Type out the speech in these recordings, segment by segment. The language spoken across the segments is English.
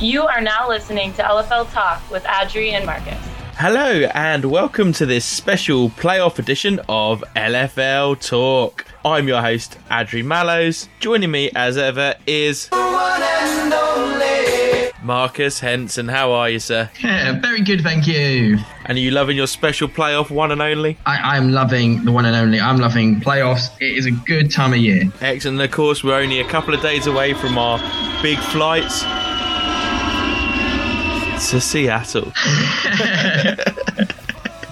You are now listening to LFL Talk with Adri and Marcus. Hello, and welcome to this special playoff edition of LFL Talk. I'm your host, Adri Mallows. Joining me, as ever, is Marcus Henson. How are you, sir? Yeah, very good, thank you. And are you loving your special playoff one and only? I, I'm loving the one and only. I'm loving playoffs. It is a good time of year. Excellent. And of course, we're only a couple of days away from our big flights to Seattle.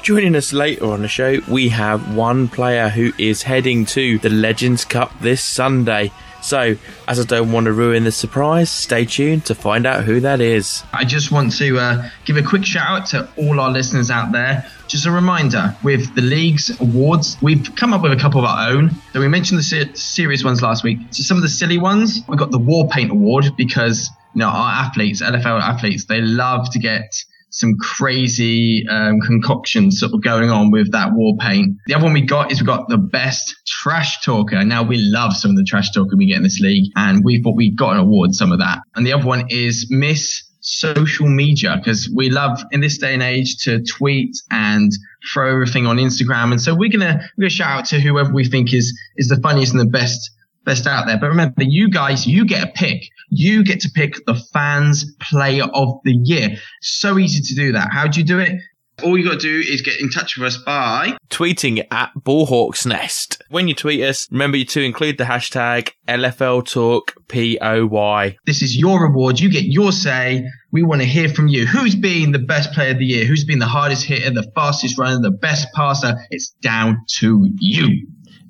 Joining us later on the show, we have one player who is heading to the Legends Cup this Sunday. So, as I don't want to ruin the surprise, stay tuned to find out who that is. I just want to uh, give a quick shout out to all our listeners out there. Just a reminder with the league's awards, we've come up with a couple of our own. So, we mentioned the ser- serious ones last week. So, some of the silly ones, we got the War Paint Award because you know our athletes, LFL athletes, they love to get some crazy um, concoctions sort of going on with that war paint. The other one we got is we got the best trash talker. Now we love some of the trash talker we get in this league, and we thought we got an award some of that. And the other one is Miss Social Media because we love in this day and age to tweet and throw everything on Instagram. And so we're gonna we're gonna shout out to whoever we think is is the funniest and the best best out there. But remember, you guys, you get a pick. You get to pick the fans player of the year. So easy to do that. How do you do it? All you got to do is get in touch with us by tweeting at Ballhawk's Nest. When you tweet us, remember to include the hashtag LFL Talk POY. This is your reward. You get your say. We want to hear from you. Who's been the best player of the year? Who's been the hardest hitter, the fastest runner, the best passer? It's down to you.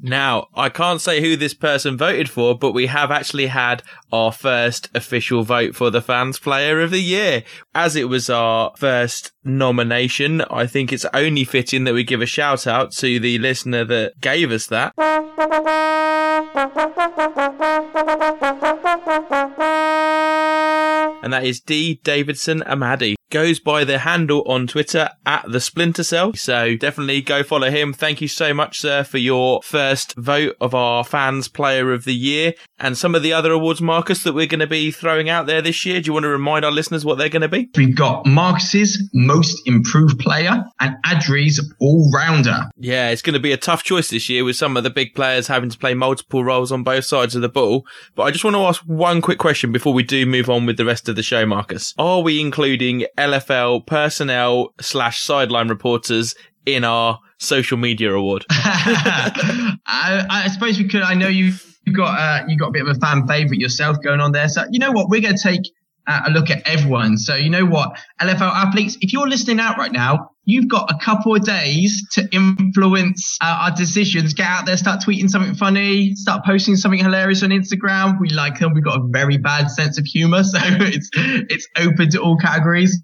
Now, I can't say who this person voted for, but we have actually had our first official vote for the fans player of the year. As it was our first nomination, I think it's only fitting that we give a shout out to the listener that gave us that. And that is D. Davidson Amadi goes by the handle on Twitter at the Splinter Cell. So definitely go follow him. Thank you so much, sir, for your first vote of our fans player of the year and some of the other awards, Marcus, that we're going to be throwing out there this year. Do you want to remind our listeners what they're going to be? We've got Marcus's most improved player and Adri's all rounder. Yeah, it's going to be a tough choice this year with some of the big players having to play multiple roles on both sides of the ball. But I just want to ask one quick question before we do move on with the rest of the show, Marcus. Are we including LFL personnel slash sideline reporters in our social media award? I, I, suppose we could. I know you you got uh, you got a bit of a fan favorite yourself going on there. So you know what, we're going to take uh, a look at everyone. So you know what, LFL athletes, if you're listening out right now, you've got a couple of days to influence uh, our decisions. Get out there, start tweeting something funny, start posting something hilarious on Instagram. We like them. We've got a very bad sense of humor, so it's it's open to all categories.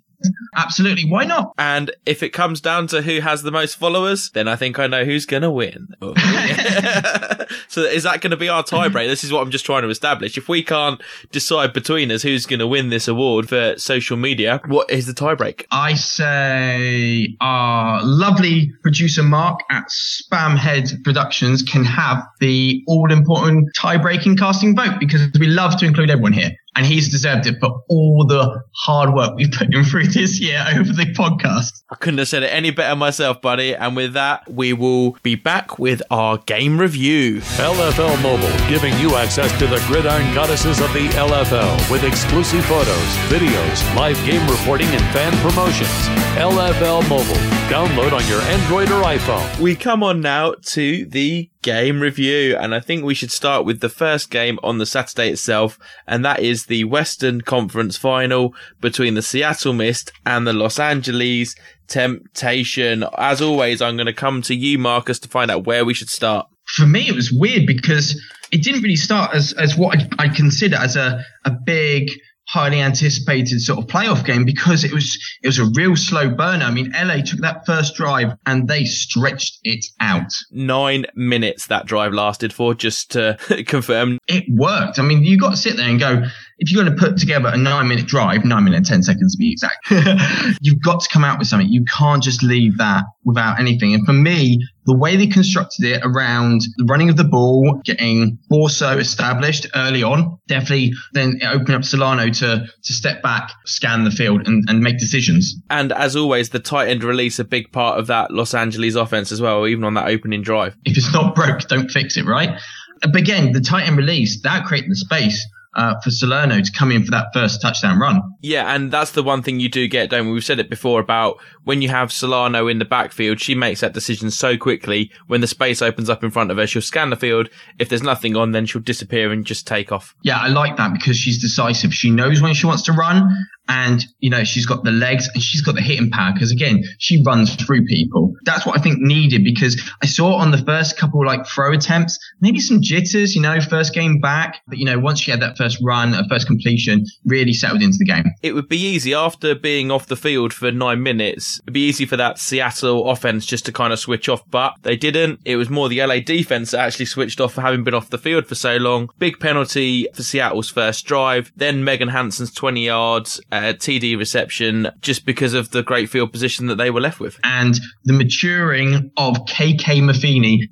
Absolutely. Why not? And if it comes down to who has the most followers, then I think I know who's going to win. Oh, so is that going to be our tiebreak? This is what I'm just trying to establish. If we can't decide between us who's going to win this award for social media, what is the tiebreak? I say our lovely producer Mark at Spamhead Productions can have the all important tie breaking casting vote because we love to include everyone here and he's deserved it for all the hard work we've put him through this year over the podcast. I couldn't have said it any better myself, buddy. And with that, we will be back with our game review. LFL Mobile, giving you access to the gridiron goddesses of the LFL with exclusive photos, videos, live game reporting, and fan promotions. LFL Mobile. Download on your Android or iPhone. We come on now to the game review, and I think we should start with the first game on the Saturday itself, and that is the Western Conference final between the Seattle Mist and the Los Angeles Temptation. As always, I'm going to come to you, Marcus, to find out where we should start. For me, it was weird because it didn't really start as, as what I, I consider as a, a big highly anticipated sort of playoff game because it was it was a real slow burner. I mean, LA took that first drive and they stretched it out. Nine minutes that drive lasted for, just to confirm. It worked. I mean, you got to sit there and go, if you're going to put together a nine minute drive, nine minute, 10 seconds to be exact, you've got to come out with something. You can't just leave that without anything. And for me, the way they constructed it around the running of the ball, getting Borso established early on, definitely then it opened up Salerno to, to step back, scan the field and, and make decisions. And as always, the tight end release a big part of that Los Angeles offense as well, even on that opening drive. If it's not broke, don't fix it, right? But again, the tight end release, that created the space uh, for Salerno to come in for that first touchdown run. Yeah, and that's the one thing you do get, don't we? We've said it before about when you have Salerno in the backfield, she makes that decision so quickly. When the space opens up in front of her, she'll scan the field. If there's nothing on, then she'll disappear and just take off. Yeah, I like that because she's decisive. She knows when she wants to run and you know she's got the legs and she's got the hitting power because again she runs through people. That's what i think needed because i saw on the first couple like throw attempts maybe some jitters you know first game back but you know once she had that first run a first completion really settled into the game. It would be easy after being off the field for nine minutes it'd be easy for that seattle offense just to kind of switch off but they didn't. It was more the la defense that actually switched off for having been off the field for so long. Big penalty for seattle's first drive then megan hanson's 20 yards uh, TD reception just because of the great field position that they were left with. And the maturing of KK Maffini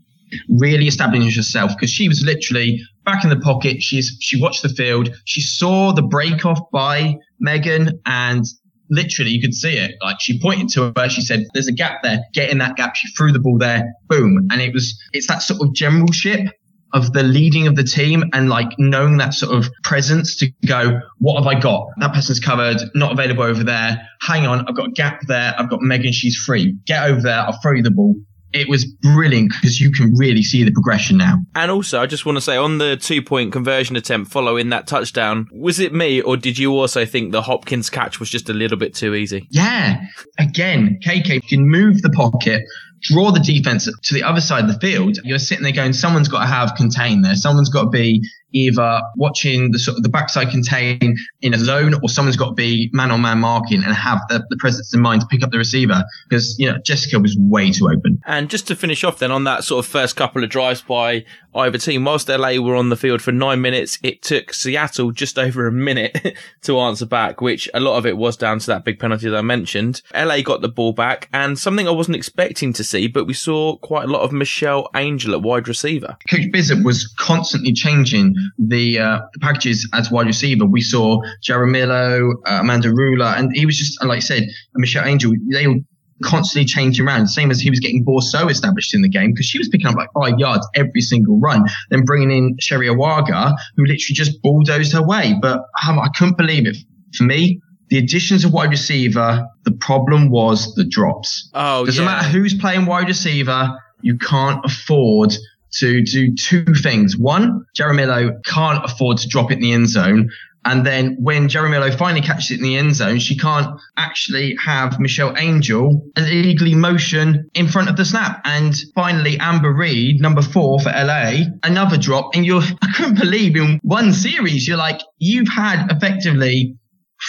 really establishing herself because she was literally back in the pocket. She's she watched the field. She saw the break off by Megan and literally you could see it. Like she pointed to her, she said, There's a gap there, get in that gap. She threw the ball there, boom. And it was it's that sort of generalship of the leading of the team and like knowing that sort of presence to go, what have I got? That person's covered, not available over there. Hang on, I've got a gap there. I've got Megan, she's free. Get over there. I'll throw you the ball. It was brilliant because you can really see the progression now. And also, I just want to say on the two point conversion attempt following that touchdown, was it me or did you also think the Hopkins catch was just a little bit too easy? Yeah. Again, KK can move the pocket, draw the defense to the other side of the field, you're sitting there going, someone's got to have contain there. Someone's got to be either watching the sort of the backside contain in a zone or someone's got to be man on man marking and have the, the presence in mind to pick up the receiver because, you know, Jessica was way too open. And just to finish off then on that sort of first couple of drives by either team, whilst LA were on the field for nine minutes, it took Seattle just over a minute to answer back, which a lot of it was down to that big penalty that I mentioned. LA got the ball back and something I wasn't expecting to see, but we saw quite a lot of Michelle Angel at wide receiver. Coach Bizzard was constantly changing the, uh, the packages as wide receiver. We saw Jaramillo, uh, Amanda Rula, and he was just, like I said, Michelle Angel, they were constantly changing around, same as he was getting Borso established in the game because she was picking up like five yards every single run, then bringing in Sherry Awaga, who literally just bulldozed her way. But um, I couldn't believe it. For me, the additions of wide receiver, the problem was the drops. Oh, Doesn't yeah. matter who's playing wide receiver, you can't afford to do two things. One, Jaramillo can't afford to drop it in the end zone. And then when Jaramillo finally catches it in the end zone, she can't actually have Michelle Angel illegally motion in front of the snap. And finally, Amber Reed, number four for LA, another drop. And you're, I couldn't believe in one series, you're like, you've had effectively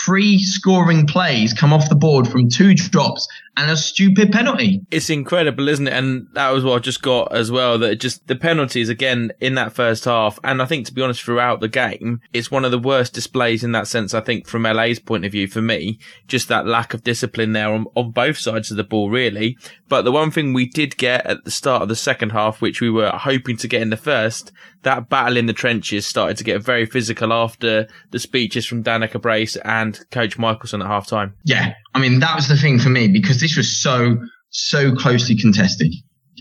three scoring plays come off the board from two drops and a stupid penalty. It's incredible, isn't it? And that was what I just got as well. That just the penalties again in that first half, and I think to be honest, throughout the game, it's one of the worst displays in that sense. I think from LA's point of view, for me, just that lack of discipline there on, on both sides of the ball, really. But the one thing we did get at the start of the second half, which we were hoping to get in the first, that battle in the trenches started to get very physical after the speeches from Danica Brace and Coach Michelson at half time. Yeah. I mean, that was the thing for me because this was so, so closely contested.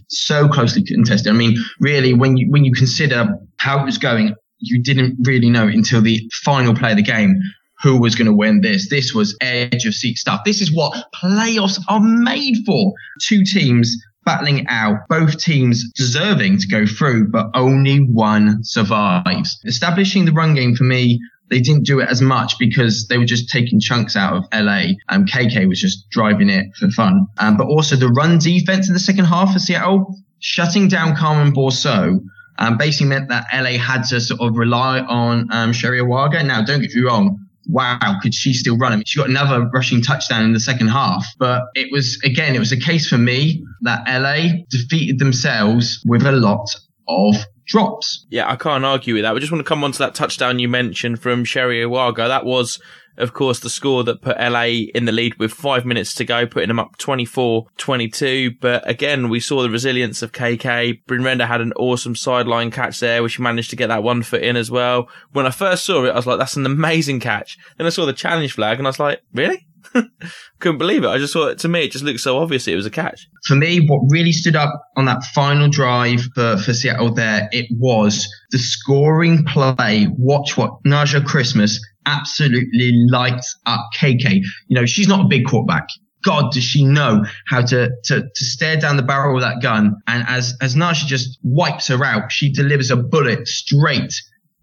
So closely contested. I mean, really, when you, when you consider how it was going, you didn't really know until the final play of the game who was going to win this. This was edge of seat stuff. This is what playoffs are made for. Two teams battling out, both teams deserving to go through, but only one survives. Establishing the run game for me they didn't do it as much because they were just taking chunks out of LA. Um, KK was just driving it for fun. Um, but also the run defense in the second half for Seattle, shutting down Carmen Borso, um, basically meant that LA had to sort of rely on um, Sherry Awaga. Now, don't get me wrong. Wow, could she still run? I mean, she got another rushing touchdown in the second half. But it was, again, it was a case for me that LA defeated themselves with a lot of drops. Yeah, I can't argue with that. We just want to come on to that touchdown you mentioned from Sherry Awaga. That was of course, the score that put LA in the lead with five minutes to go, putting them up 24-22. But again, we saw the resilience of KK. Bryn Renda had an awesome sideline catch there, which managed to get that one foot in as well. When I first saw it, I was like, that's an amazing catch. Then I saw the challenge flag and I was like, really? Couldn't believe it. I just thought, to me, it just looked so obvious it was a catch. For me, what really stood up on that final drive for, for Seattle there, it was the scoring play. Watch what Naja Christmas absolutely lights up KK. You know, she's not a big quarterback. God, does she know how to, to, to stare down the barrel of that gun? And as, as Naja just wipes her out, she delivers a bullet straight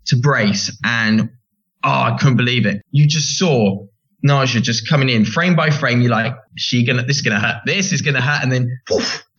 to Brace. And oh, I couldn't believe it. You just saw Naja just coming in frame by frame. You're like, she gonna, this is gonna hurt. This is gonna hurt. And then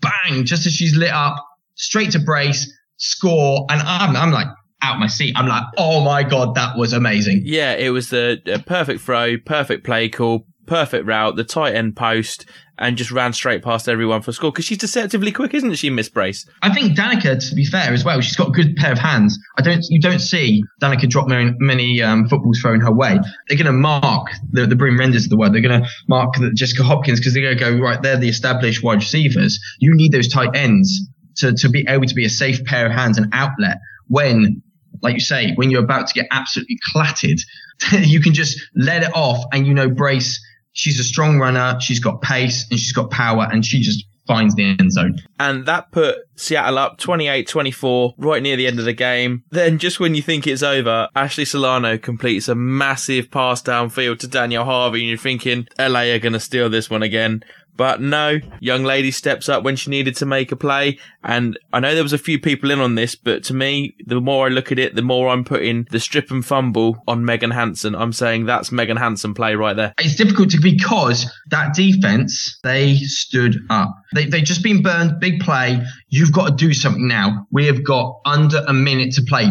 bang, just as she's lit up, straight to brace, score. And I'm, I'm like out my seat. I'm like, oh my God, that was amazing. Yeah, it was the uh, perfect throw, perfect play call, perfect route, the tight end post, and just ran straight past everyone for score because she's deceptively quick, isn't she, Miss Brace? I think Danica, to be fair as well, she's got a good pair of hands. I don't, you don't see Danica drop many, many um, footballs thrown her way. They're going to mark the, the Bryn Rendas of the world. They're going to mark the Jessica Hopkins because they're going to go, right, they're the established wide receivers. You need those tight ends to, to be able to be a safe pair of hands and outlet when like you say, when you're about to get absolutely clattered, you can just let it off and you know Brace she's a strong runner, she's got pace, and she's got power, and she just finds the end zone. And that put Seattle up 28-24 right near the end of the game. Then just when you think it's over, Ashley Salerno completes a massive pass downfield to Daniel Harvey and you're thinking LA are going to steal this one again. But no, young lady steps up when she needed to make a play. And I know there was a few people in on this, but to me, the more I look at it, the more I'm putting the strip and fumble on Megan Hanson. I'm saying that's Megan Hanson play right there. It's difficult to because that defense, they stood up. They, they've just been burned. Big play. You've got to do something now. We have got under a minute to play.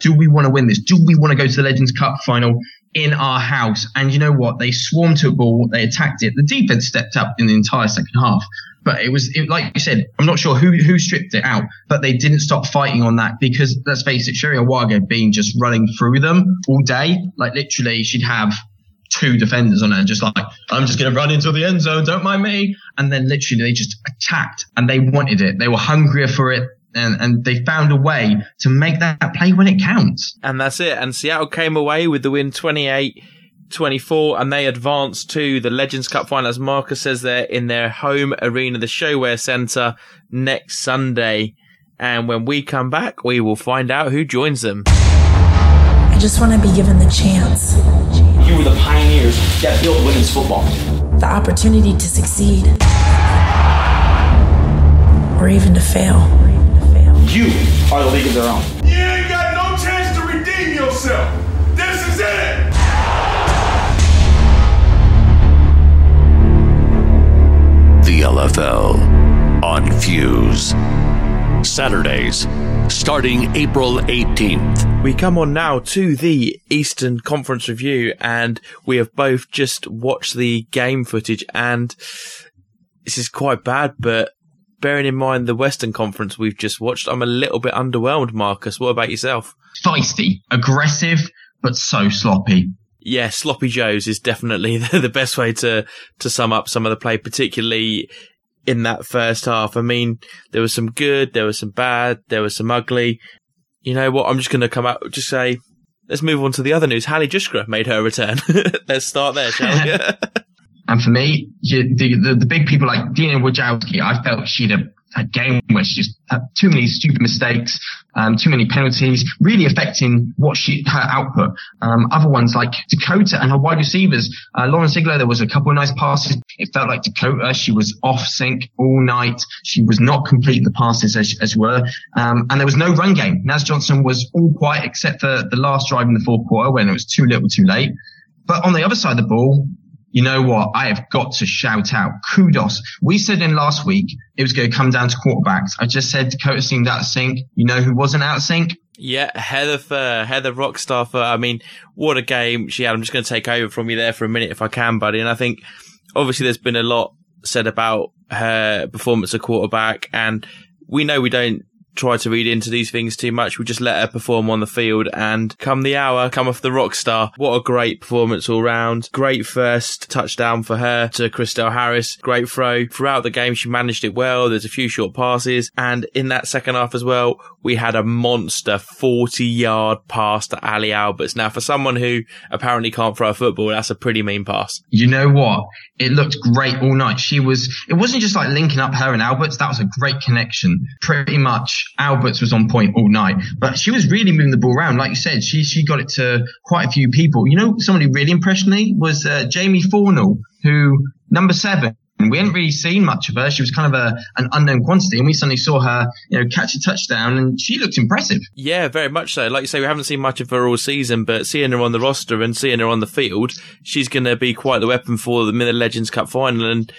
Do we want to win this? Do we want to go to the Legends Cup final? In our house. And you know what? They swarmed to a ball. They attacked it. The defense stepped up in the entire second half. But it was, it, like you said, I'm not sure who, who stripped it out, but they didn't stop fighting on that because let's face it, Sherry Owago being just running through them all day. Like literally she'd have two defenders on her, just like, I'm just going to run into the end zone. Don't mind me. And then literally they just attacked and they wanted it. They were hungrier for it and, and they found a way to make that play when it counts. And that's it. And Seattle came away with the win 28 24 and they advanced to the Legends Cup final, as Marcus says there, in their home arena, the ShoWare Centre next Sunday. And when we come back, we will find out who joins them. I just want to be given the chance. You were the pioneers that built women's football. The opportunity to succeed. Or even to fail. You are the league of their own. You ain't got no chance to redeem yourself. This is it. The LFL on Fuse. Saturdays, starting April 18th. We come on now to the Eastern Conference review, and we have both just watched the game footage, and this is quite bad, but bearing in mind the Western Conference we've just watched, I'm a little bit underwhelmed, Marcus. What about yourself? Feisty, aggressive, but so sloppy. Yeah, sloppy Joes is definitely the best way to, to sum up some of the play, particularly in that first half. I mean, there was some good, there was some bad, there was some ugly. You know what? I'm just going to come out, just say, let's move on to the other news. Hallie Juskra made her return. let's start there, shall we? And for me, the, the, the big people like Dina Wojciechowski, I felt she'd a game where she just had too many stupid mistakes, um, too many penalties, really affecting what she her output. Um, other ones like Dakota and her wide receivers, uh, Lauren Ziegler, there was a couple of nice passes. It felt like Dakota, she was off sync all night. She was not completing the passes as, as were. Um, and there was no run game. Naz Johnson was all quiet except for the last drive in the fourth quarter when it was too little too late. But on the other side of the ball, you know what? I have got to shout out kudos. We said in last week it was going to come down to quarterbacks. I just said Dakota seemed out of sync. You know who wasn't out of sync? Yeah, Heather Furr, Heather Rockstar Furr. I mean, what a game she had. I'm just going to take over from you there for a minute if I can, buddy. And I think obviously there's been a lot said about her performance at quarterback and we know we don't try to read into these things too much. We just let her perform on the field and come the hour, come off the rock star. What a great performance all round. Great first touchdown for her to Christelle Harris. Great throw. Throughout the game, she managed it well. There's a few short passes. And in that second half as well, we had a monster 40 yard pass to Ali Alberts. Now, for someone who apparently can't throw a football, that's a pretty mean pass. You know what? It looked great all night. She was, it wasn't just like linking up her and Alberts. That was a great connection. Pretty much Alberts was on point all night, but she was really moving the ball around. Like you said, she, she got it to quite a few people. You know, somebody really impressed me was uh, Jamie Fornell, who number seven. We hadn't really seen much of her. She was kind of a an unknown quantity, and we suddenly saw her, you know, catch a touchdown, and she looked impressive. Yeah, very much so. Like you say, we haven't seen much of her all season, but seeing her on the roster and seeing her on the field, she's going to be quite the weapon for the Miller Legends Cup final. And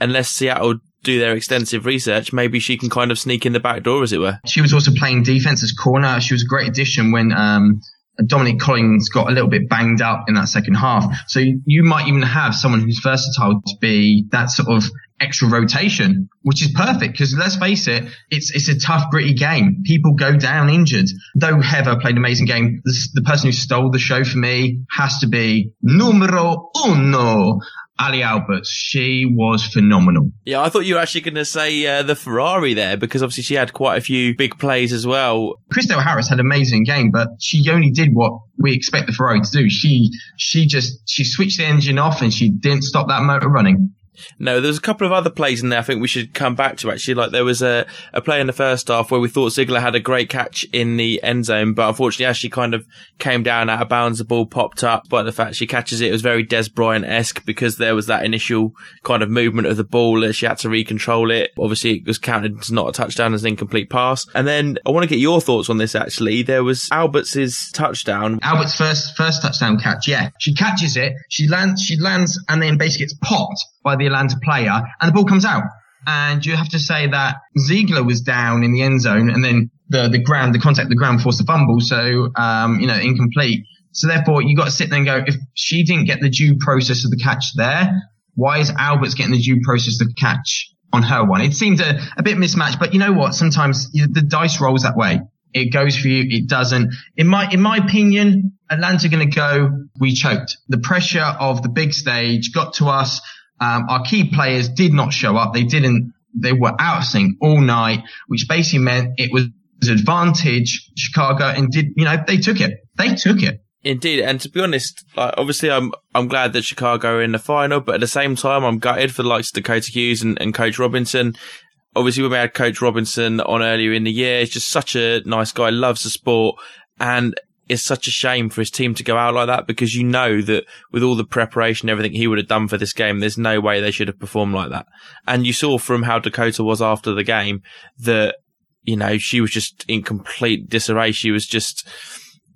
unless Seattle do their extensive research, maybe she can kind of sneak in the back door, as it were. She was also playing defense as corner. She was a great addition when um, Dominic Collins got a little bit banged up in that second half. So you might even have someone who's versatile to be that sort of extra rotation, which is perfect because let's face it, it's it's a tough, gritty game. People go down injured. Though Heather played an amazing game, the, the person who stole the show for me has to be numero uno. Ali Alberts, she was phenomenal. Yeah, I thought you were actually going to say uh, the Ferrari there because obviously she had quite a few big plays as well. Christelle Harris had an amazing game, but she only did what we expect the Ferrari to do. She she just she switched the engine off and she didn't stop that motor running. No, there was a couple of other plays in there I think we should come back to actually. Like there was a, a play in the first half where we thought Ziegler had a great catch in the end zone, but unfortunately as she kind of came down out of bounds, the ball popped up. But the fact she catches it, it was very Dez Bryant-esque because there was that initial kind of movement of the ball that she had to recontrol it. Obviously it was counted as not a touchdown as an incomplete pass. And then I want to get your thoughts on this actually. There was Alberts's touchdown. Albert's first first touchdown catch, yeah. She catches it, she lands she lands and then basically gets popped by the Atlanta player and the ball comes out. And you have to say that Ziegler was down in the end zone and then the, the ground, the contact, the ground forced the fumble. So, um, you know, incomplete. So therefore you got to sit there and go, if she didn't get the due process of the catch there, why is Alberts getting the due process of the catch on her one? It seems a, a bit mismatched, but you know what? Sometimes the dice rolls that way. It goes for you. It doesn't. In my, in my opinion, Atlanta going to go, we choked. The pressure of the big stage got to us. Um, our key players did not show up. They didn't, they were out of sync all night, which basically meant it was advantage Chicago and did, you know, they took it. They took it. Indeed, and to be honest, like obviously, I'm I'm glad that Chicago are in the final, but at the same time, I'm gutted for the likes of Dakota Hughes and, and Coach Robinson. Obviously, when we had Coach Robinson on earlier in the year, he's just such a nice guy, loves the sport, and it's such a shame for his team to go out like that because you know that with all the preparation, everything he would have done for this game, there's no way they should have performed like that. And you saw from how Dakota was after the game that, you know, she was just in complete disarray. She was just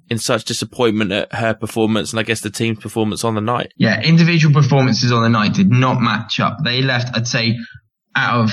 in such disappointment at her performance and I guess the team's performance on the night. Yeah, individual performances on the night did not match up. They left, I'd say, out of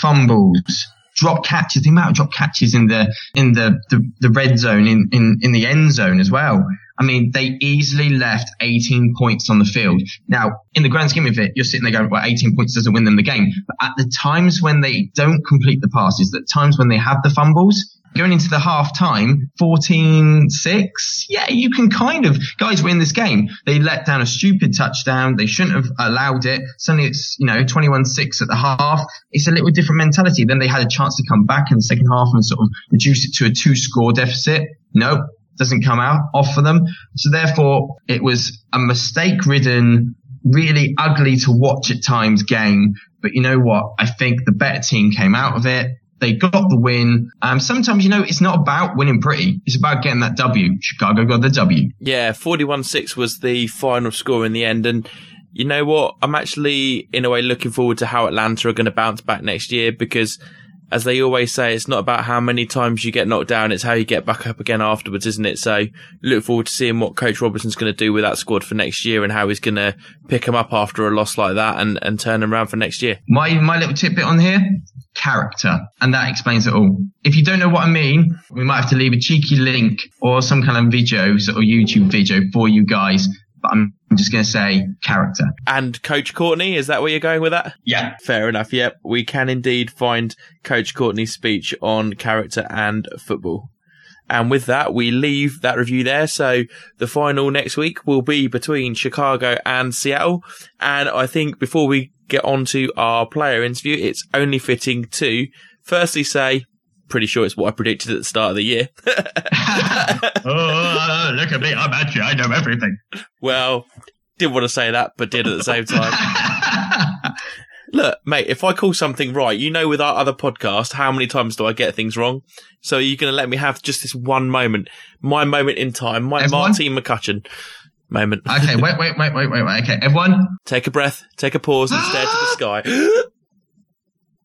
fumbles, drop catches, the amount of drop catches in the in the, the, the red zone, in, in, in the end zone as well. I mean, they easily left 18 points on the field. Now, in the grand scheme of it, you're sitting there going, well, 18 points doesn't win them the game. But at the times when they don't complete the passes, the times when they have the fumbles, going into the half time, 14-6, yeah, you can kind of, guys win this game. They let down a stupid touchdown. They shouldn't have allowed it. Suddenly it's, you know, 21-6 at the half. It's a little different mentality. Then they had a chance to come back in the second half and sort of reduce it to a two score deficit. Nope. Doesn't come out off for them. So therefore it was a mistake ridden, really ugly to watch at times game. But you know what? I think the better team came out of it. They got the win. Um, sometimes, you know, it's not about winning pretty. It's about getting that W. Chicago got the W. Yeah, 41-6 was the final score in the end. And you know what? I'm actually, in a way, looking forward to how Atlanta are going to bounce back next year because as they always say, it's not about how many times you get knocked down, it's how you get back up again afterwards, isn't it? So look forward to seeing what Coach Robinson's going to do with that squad for next year and how he's going to pick them up after a loss like that and, and turn them around for next year. My, my little tidbit on here, character. And that explains it all. If you don't know what I mean, we might have to leave a cheeky link or some kind of video, or YouTube video for you guys. But I'm I'm just going to say character. And Coach Courtney, is that where you're going with that? Yeah. Fair enough. Yep. We can indeed find Coach Courtney's speech on character and football. And with that, we leave that review there. So the final next week will be between Chicago and Seattle. And I think before we get on to our player interview, it's only fitting to firstly say, pretty sure it's what I predicted at the start of the year. oh, uh, look at me. I'm actually, I know everything. well, didn't want to say that, but did at the same time. Look, mate, if I call something right, you know, with our other podcast, how many times do I get things wrong? So you're going to let me have just this one moment, my moment in time, my Everyone? Martine McCutcheon moment. okay, wait, wait, wait, wait, wait, wait. Okay, everyone, Take a breath, take a pause, and stare to the sky.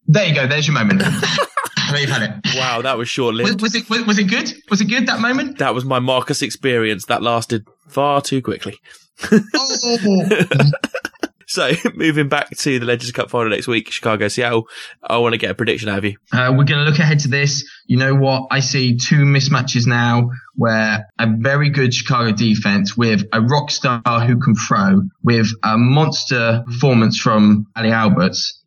there you go. There's your moment. there you've had it. wow, that was short Was, lived. was it was, was it good? Was it good that moment? That was my Marcus experience. That lasted far too quickly. Oh, So, moving back to the Legends Cup final next week, Chicago, Seattle, I want to get a prediction out of you. Uh, we're going to look ahead to this. You know what? I see two mismatches now where a very good Chicago defense with a rock star who can throw, with a monster performance from Ali Alberts,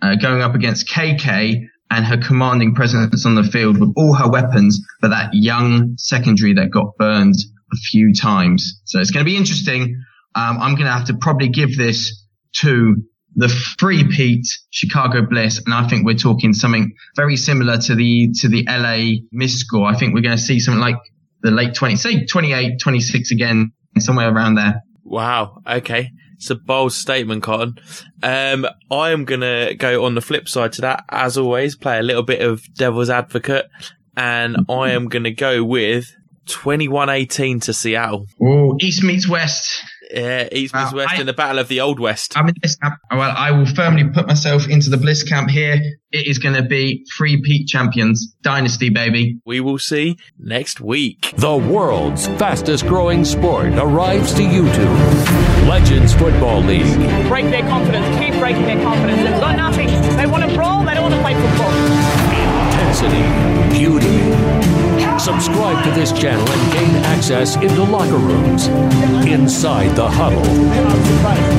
uh, going up against KK and her commanding presence on the field with all her weapons, but that young secondary that got burned a few times. So it's going to be interesting. Um, I'm going to have to probably give this to the free Pete Chicago Bliss, and I think we're talking something very similar to the to the LA miss score. I think we're going to see something like the late 20, say 28, 26 again, somewhere around there. Wow. Okay. It's a bold statement, Cotton. Um, I am going to go on the flip side to that, as always, play a little bit of devil's advocate, and I am going to go with 21-18 to Seattle. Oh, East meets West. Yeah, East meets Wow, West I- in the Battle of the Old West. I'm in this camp. Well, I will firmly put myself into the Bliss camp here. It is going to be three peak champions, dynasty, baby. We will see next week. The world's fastest growing sport arrives to YouTube. Legends Football League. break their confidence, keep breaking their confidence. They've got nothing. They want to brawl, they don't want to play football. Intensity. Beauty. Subscribe to this channel and gain access into locker rooms. Inside the huddle.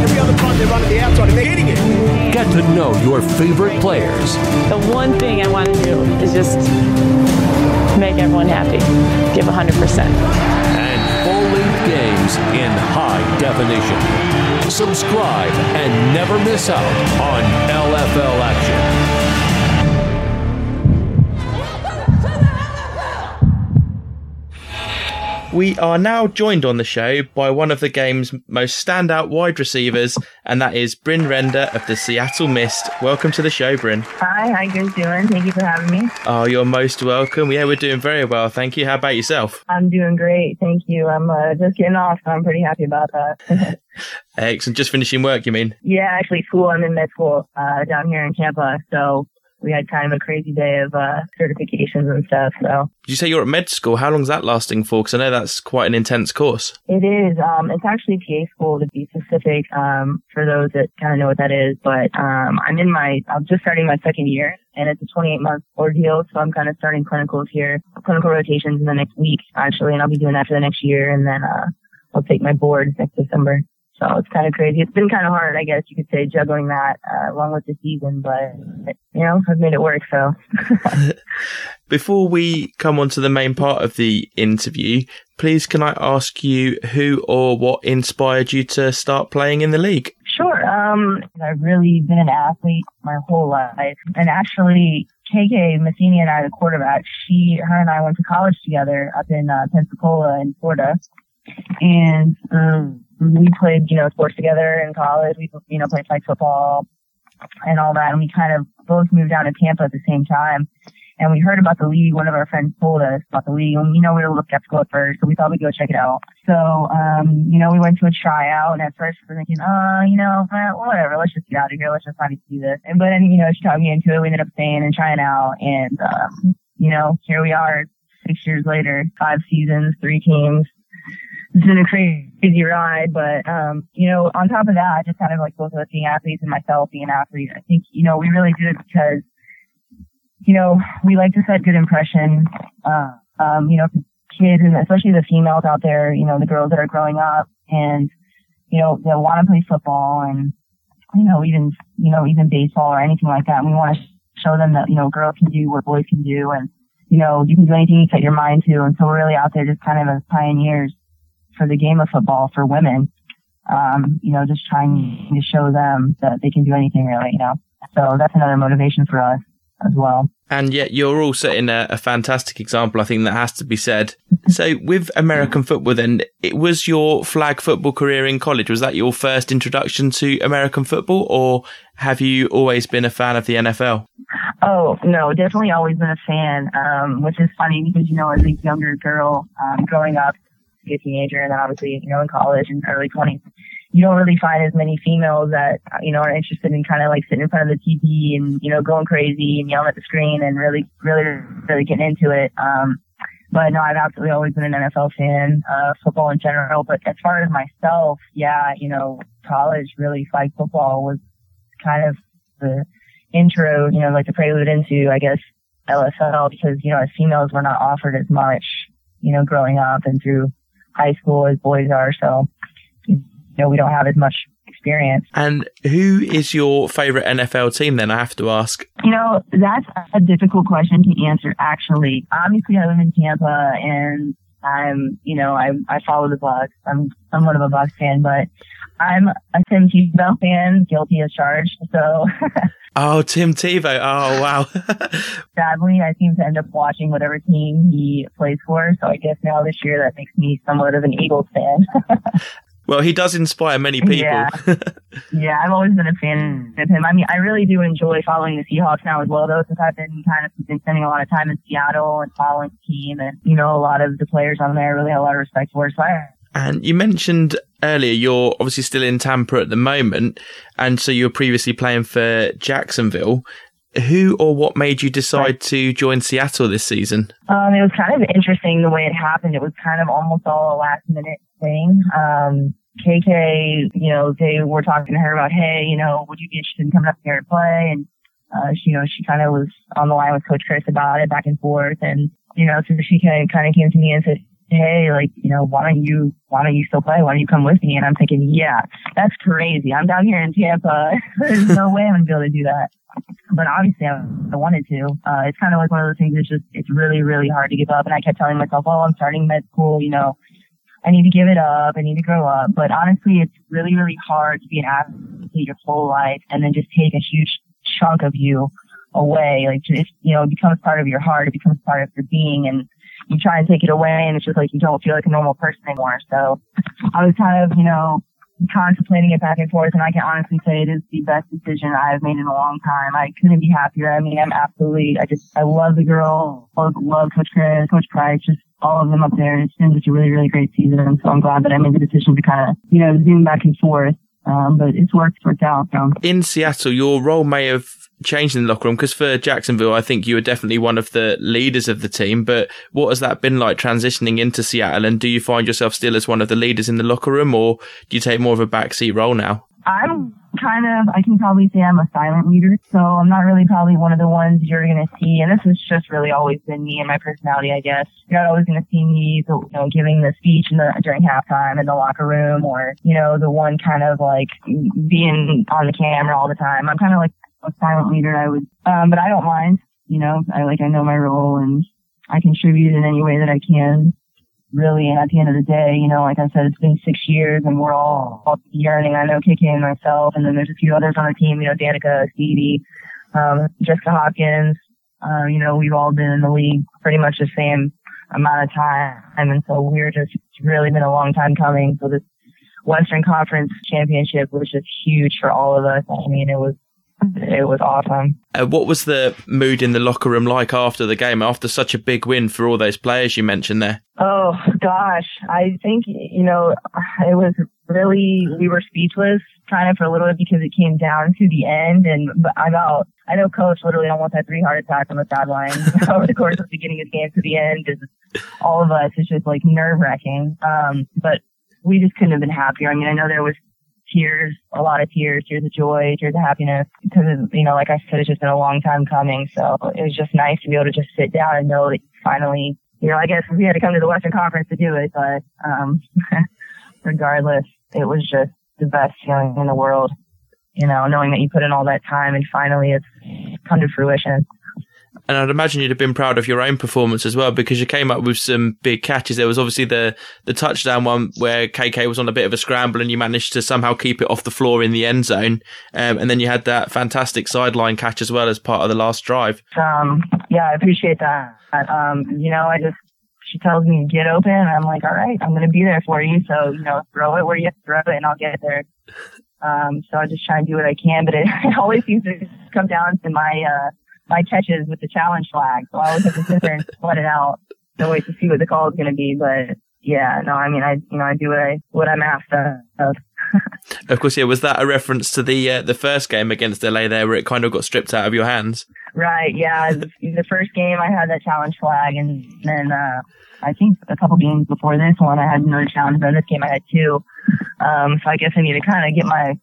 Every other time they run to the outside and it. Get to know your favorite players. The one thing I want to do is just make everyone happy. Give 100%. and full-length games in high definition. Subscribe and never miss out on LFL action. We are now joined on the show by one of the game's most standout wide receivers, and that is Bryn Renda of the Seattle Mist. Welcome to the show, Bryn. Hi, how you guys doing? Thank you for having me. Oh, you're most welcome. Yeah, we're doing very well. Thank you. How about yourself? I'm doing great. Thank you. I'm uh, just getting off, so I'm pretty happy about that. Excellent. Just finishing work, you mean? yeah, actually, school. I'm in med school uh, down here in Tampa, so we had kind of a crazy day of uh, certifications and stuff. So Did you say you're at med school? How long's that lasting for? Because I know that's quite an intense course. it is. Um, it's actually PA school to be specific. Um, for those that kind of know what that is, but um, I'm in my. I'm just starting my second year, and it's a 28 month ordeal. So I'm kind of starting clinicals here, clinical rotations in the next week actually, and I'll be doing that for the next year, and then uh, I'll take my board next December. So it's kind of crazy. It's been kind of hard, I guess you could say, juggling that uh, along with the season, but you know, I've made it work. So Before we come on to the main part of the interview, please can I ask you who or what inspired you to start playing in the league? Sure. Um, I've really been an athlete my whole life, and actually, KK Massini and I, the quarterback, she, her, and I went to college together up in uh, Pensacola in Florida, and um, we played, you know, sports together in college. We, you know, played flag football and all that, and we kind of both moved down to Tampa at the same time. And we heard about the league. One of our friends told us about the league. And, you know, we were a little skeptical at first, so we thought we'd go check it out. So, um, you know, we went to a tryout and at first we were thinking, oh, you know, whatever, let's just get out of here. Let's just not do this. And, but then, you know, she talked me into it. We ended up staying and trying out. And, um, you know, here we are six years later, five seasons, three teams. It's been a crazy ride, but, um, you know, on top of that, just kind of like both of us being athletes and myself being an athlete, I think, you know, we really do it because you know, we like to set good impression, uh, um, you know, kids and especially the females out there, you know, the girls that are growing up. And, you know, that want to play football and, you know, even, you know, even baseball or anything like that. And we want to show them that, you know, girls can do what boys can do and, you know, you can do anything you set your mind to. And so we're really out there just kind of as pioneers for the game of football for women. Um, you know, just trying to show them that they can do anything really, you know. So that's another motivation for us as well. And yet you're all setting a, a, fantastic example, I think that has to be said. So with American football then, it was your flag football career in college. Was that your first introduction to American football or have you always been a fan of the NFL? Oh, no, definitely always been a fan, um, which is funny because, you know, as a younger girl, um, growing up, a teenager and then obviously, you know, in college and early 20s, you don't really find as many females that, you know, are interested in kind of like sitting in front of the TV and, you know, going crazy and yelling at the screen and really, really, really getting into it. Um, but no, I've absolutely always been an NFL fan, uh, football in general. But as far as myself, yeah, you know, college really flag football was kind of the intro, you know, like the prelude into, I guess, LFL because, you know, as females were not offered as much, you know, growing up and through high school as boys are. So, you know, we don't have as much experience. And who is your favorite NFL team then? I have to ask. You know, that's a difficult question to answer, actually. Obviously, I live in Tampa and I'm, you know, I, I follow the Bucs. I'm somewhat of a Bucs fan, but I'm a Tim Tebow fan, guilty as charged. So. oh, Tim Tebow. Oh, wow. Sadly, I seem to end up watching whatever team he plays for. So I guess now this year that makes me somewhat of an Eagles fan. Well, he does inspire many people. Yeah. yeah, I've always been a fan of him. I mean, I really do enjoy following the Seahawks now as well, though, since I've been kind of been spending a lot of time in Seattle and following the team. And, you know, a lot of the players on there I really have a lot of respect for. So I, and you mentioned earlier you're obviously still in Tampa at the moment, and so you were previously playing for Jacksonville. Who or what made you decide right. to join Seattle this season? Um, it was kind of interesting the way it happened. It was kind of almost all a last minute thing. Um, KK, you know, they were talking to her about, hey, you know, would you be interested in coming up here to play? And, uh, she, you know, she kind of was on the line with Coach Chris about it back and forth. And, you know, so she kind of, kind of came to me and said, hey, like, you know, why don't you, why don't you still play? Why don't you come with me? And I'm thinking, yeah, that's crazy. I'm down here in Tampa. There's no way I'm going to be able to do that. But obviously I, I wanted to. Uh, it's kind of like one of those things that's just, it's really, really hard to give up. And I kept telling myself, oh, I'm starting med school, you know, I need to give it up. I need to grow up. But honestly, it's really, really hard to be an athlete your whole life and then just take a huge chunk of you away. Like, just, you know, it becomes part of your heart. It becomes part of your being. And you try and take it away and it's just like you don't feel like a normal person anymore. So I was kind of, you know, contemplating it back and forth and I can honestly say it is the best decision I've made in a long time. I couldn't be happier. I mean, I'm absolutely, I just, I love the girl, love, love Coach Chris, Coach Price, just all of them up there. It's been such a really, really great season. So I'm glad that I made the decision to kind of, you know, zoom back and forth. Um, but it's worked, worked out. So. In Seattle, your role may have changed in the locker room because for Jacksonville, I think you were definitely one of the leaders of the team. But what has that been like transitioning into Seattle? And do you find yourself still as one of the leaders in the locker room or do you take more of a backseat role now? I'm kind of, I can probably say I'm a silent leader. So I'm not really probably one of the ones you're going to see. And this has just really always been me and my personality, I guess. You're not always going to see me, you know, giving the speech in the, during halftime in the locker room or, you know, the one kind of like being on the camera all the time. I'm kind of like a silent leader, I would, um, but I don't mind, you know, I like, I know my role and I contribute in any way that I can really, and at the end of the day, you know, like I said, it's been six years and we're all, all yearning. I know KK and myself, and then there's a few others on the team, you know, Danica, Stevie, um, Jessica Hopkins. Uh, you know, we've all been in the league pretty much the same amount of time. And so we're just really been a long time coming. So this Western Conference championship was just huge for all of us. I mean, it was it was awesome. Uh, what was the mood in the locker room like after the game, after such a big win for all those players you mentioned there? Oh, gosh. I think, you know, it was really, we were speechless kind of for a little bit because it came down to the end. And I know, I know coach literally almost had three heart attacks on the sideline over the course of the beginning of the game to the end. All of us, it's just like nerve wracking. Um, but we just couldn't have been happier. I mean, I know there was tears, a lot of tears, tears of joy, tears of happiness, because you know, like I said, it's just been a long time coming. So it was just nice to be able to just sit down and know that finally, you know, I guess we had to come to the Western Conference to do it, but um, regardless, it was just the best feeling in the world. You know, knowing that you put in all that time and finally it's come to fruition. And I'd imagine you'd have been proud of your own performance as well because you came up with some big catches. There was obviously the, the touchdown one where KK was on a bit of a scramble and you managed to somehow keep it off the floor in the end zone. Um, and then you had that fantastic sideline catch as well as part of the last drive. Um, yeah, I appreciate that. Um, you know, I just, she tells me get open and I'm like, all right, I'm going to be there for you. So, you know, throw it where you throw it and I'll get there. Um, so I just try and do what I can, but it, it always seems to come down to my, uh, my catches with the challenge flag. So I always have to sit there and sweat it out to wait to see what the call is going to be. But yeah, no, I mean, I, you know, I do what I, what I'm asked of. of course, yeah. Was that a reference to the uh, the first game against LA there, where it kind of got stripped out of your hands? Right. Yeah. The, first game, I had that challenge flag, and then uh, I think a couple games before this one, I had another challenge. But in this game, I had two. Um, so I guess I need to kind of get my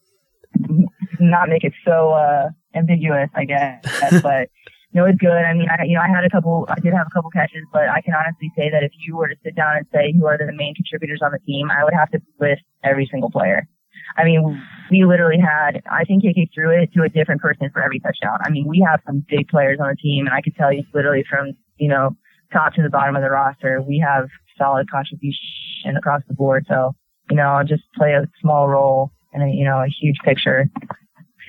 not make it so uh, ambiguous, I guess. but no, it's good. I mean, I you know I had a couple, I did have a couple catches, but I can honestly say that if you were to sit down and say who are the main contributors on the team, I would have to list every single player. I mean, we literally had, I think KK threw it to a different person for every touchdown. I mean, we have some big players on the team, and I can tell you literally from, you know, top to the bottom of the roster, we have solid contribution across the board. So, you know, I'll just play a small role in a, you know, a huge picture.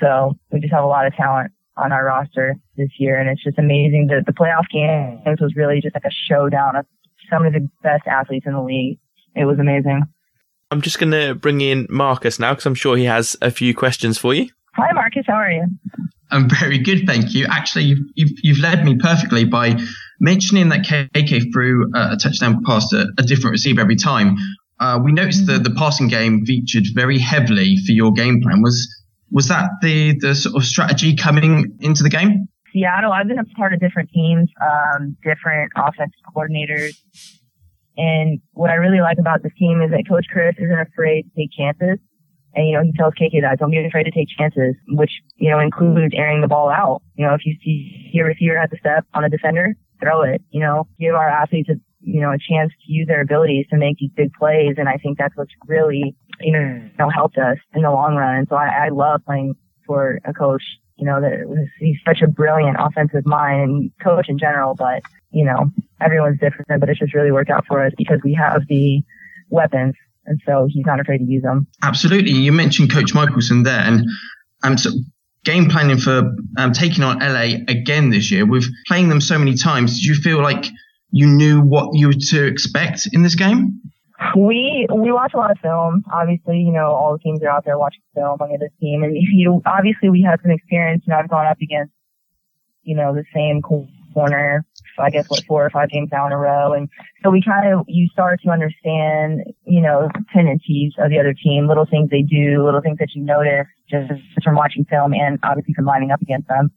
So we just have a lot of talent on our roster this year, and it's just amazing. that the playoff games was really just like a showdown of some of the best athletes in the league. It was amazing. I'm just going to bring in Marcus now because I'm sure he has a few questions for you. Hi, Marcus. How are you? I'm very good, thank you. Actually, you've, you've, you've led me perfectly by mentioning that KK threw a touchdown pass to a different receiver every time. Uh, we noticed that the passing game featured very heavily for your game plan. Was was that the the sort of strategy coming into the game? Seattle, I've been a part of different teams, um, different offense coordinators, and what I really like about this team is that Coach Chris isn't afraid to take chances. And, you know, he tells KK that don't be afraid to take chances, which, you know, includes airing the ball out. You know, if you see your receiver at the step on a defender, throw it, you know, give our athletes a, you know, a chance to use their abilities to make these big plays. And I think that's what's really, you know, helped us in the long run. So I, I love playing for a coach, you know, that he's such a brilliant offensive mind and coach in general, but, you know, everyone's different, but it's just really worked out for us because we have the weapons. And so he's not afraid to use them. Absolutely. You mentioned Coach Michelson there and um, so game planning for um, taking on LA again this year with playing them so many times. Did you feel like you knew what you were to expect in this game? We we watch a lot of film. Obviously, you know all the teams are out there watching film on this team, and you know, obviously we had some experience. You know, I've gone up against you know the same corner. I guess what four or five games down a row, and so we kind of you start to understand you know tendencies of the other team, little things they do, little things that you notice just from watching film, and obviously from lining up against them.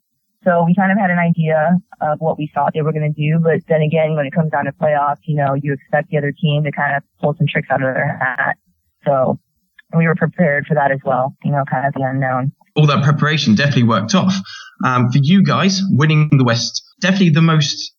So we kind of had an idea of what we thought they were going to do. But then again, when it comes down to playoffs, you know, you expect the other team to kind of pull some tricks out of their hat. So we were prepared for that as well, you know, kind of the unknown. All that preparation definitely worked off. Um, for you guys, winning the West, definitely the most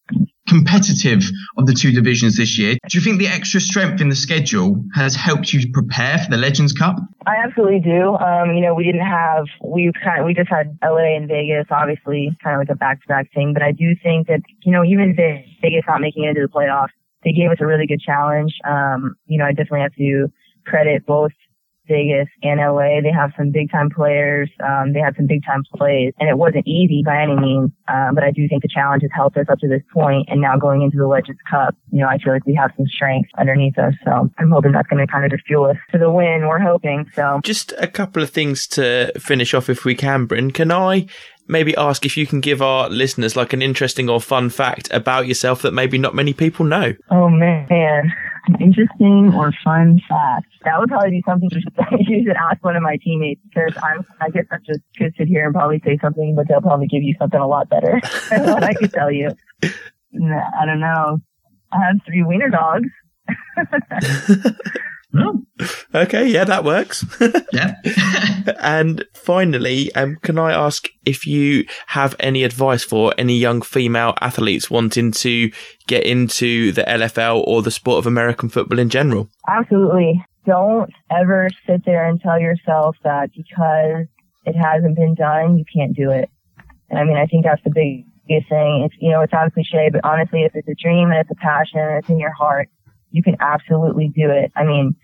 competitive of the two divisions this year. Do you think the extra strength in the schedule has helped you prepare for the Legends Cup? I absolutely do. Um, you know, we didn't have we kind of, we just had LA and Vegas, obviously, kind of like a back-to-back thing. But I do think that you know, even Vegas not making it into the playoffs, they gave us a really good challenge. Um, you know, I definitely have to credit both Vegas and LA. They have some big time players. Um, they have some big time plays, and it wasn't easy by any means. Um, but I do think the challenge has helped us up to this point. point, and now going into the Legends Cup, you know, I feel like we have some strength underneath us. So I'm hoping that's going to kind of just fuel us to the win. We're hoping. So just a couple of things to finish off, if we can, Bryn. Can I maybe ask if you can give our listeners like an interesting or fun fact about yourself that maybe not many people know? Oh man an interesting or fun fact. That would probably be something you should ask one of my teammates because I'm, I guess I just could sit here and probably say something, but they'll probably give you something a lot better than what I could tell you. I don't know. I have three wiener dogs. Oh. Okay, yeah, that works. yeah. and finally, um, can I ask if you have any advice for any young female athletes wanting to get into the LFL or the sport of American football in general? Absolutely. don't ever sit there and tell yourself that because it hasn't been done, you can't do it. And I mean, I think that's the biggest thing. It's, you know, it sounds cliche, but honestly, if it's a dream and it's a passion and it's in your heart, you can absolutely do it. I mean,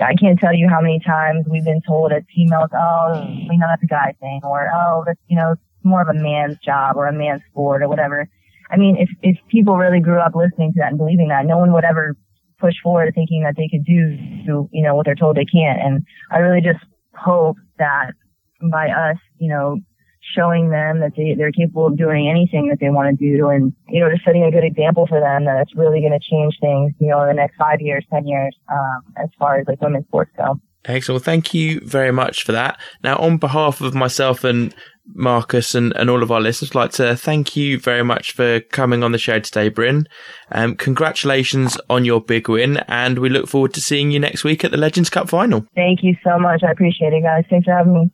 I can't tell you how many times we've been told as females, oh, oh you know that's a guy thing, or oh, that's, you know, more of a man's job or a man's sport or whatever. I mean, if, if people really grew up listening to that and believing that, no one would ever push forward thinking that they could do, you know, what they're told they can't. And I really just hope that by us, you know, showing them that they, they're capable of doing anything that they want to do and, you know, just setting a good example for them that it's really going to change things, you know, in the next five years, 10 years, um, as far as like women's sports go. Excellent. Well, thank you very much for that. Now, on behalf of myself and Marcus and, and all of our listeners, I'd like to thank you very much for coming on the show today, Bryn. Um, congratulations on your big win, and we look forward to seeing you next week at the Legends Cup final. Thank you so much. I appreciate it, guys. Thanks for having me.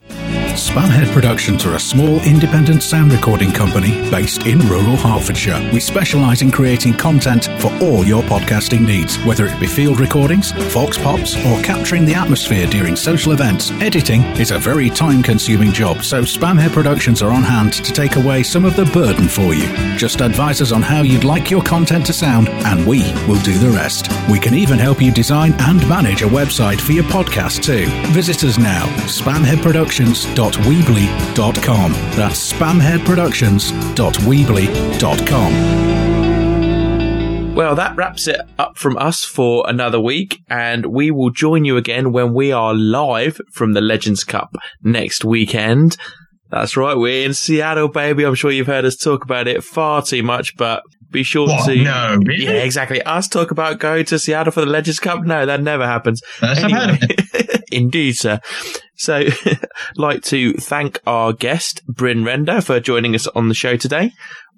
Spamhead Productions are a small independent sound recording company based in rural Hertfordshire. We specialise in creating content for all your podcasting needs, whether it be field recordings, vox pops, or capturing the atmosphere during social events. Editing is a very time consuming job, so Spamhead Productions are on hand to take away some of the burden for you. Just advise us on how you'd like your content to sound, and we will do the rest. We can even help you design and manage a website for your podcast too. Visit us now, spamheadproductions.weebly.com. That's spamheadproductions.weebly.com. Well, that wraps it up from us for another week, and we will join you again when we are live from the Legends Cup next weekend. That's right, we're in Seattle, baby. I'm sure you've heard us talk about it far too much, but be sure What? to. No, really? Yeah, exactly. Us talk about going to Seattle for the Legends Cup? No, that never happens. First I've Indeed, sir. So, like to thank our guest, Bryn Renda, for joining us on the show today.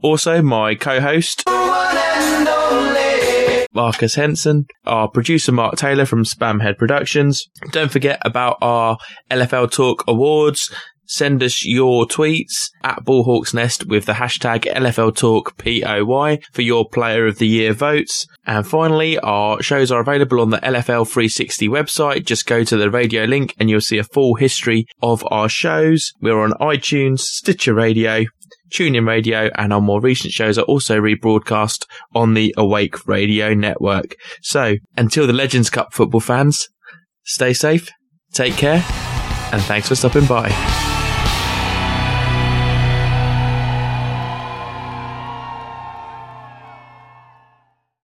Also, my co-host, Marcus Henson, our producer Mark Taylor from Spamhead Productions. Don't forget about our LFL Talk Awards. Send us your tweets at Ballhawk's Nest with the hashtag LFL Talk POY for your Player of the Year votes. And finally, our shows are available on the LFL 360 website. Just go to the radio link and you'll see a full history of our shows. We're on iTunes, Stitcher Radio, TuneIn Radio, and our more recent shows are also rebroadcast on the Awake Radio Network. So, until the Legends Cup football fans, stay safe, take care, and thanks for stopping by.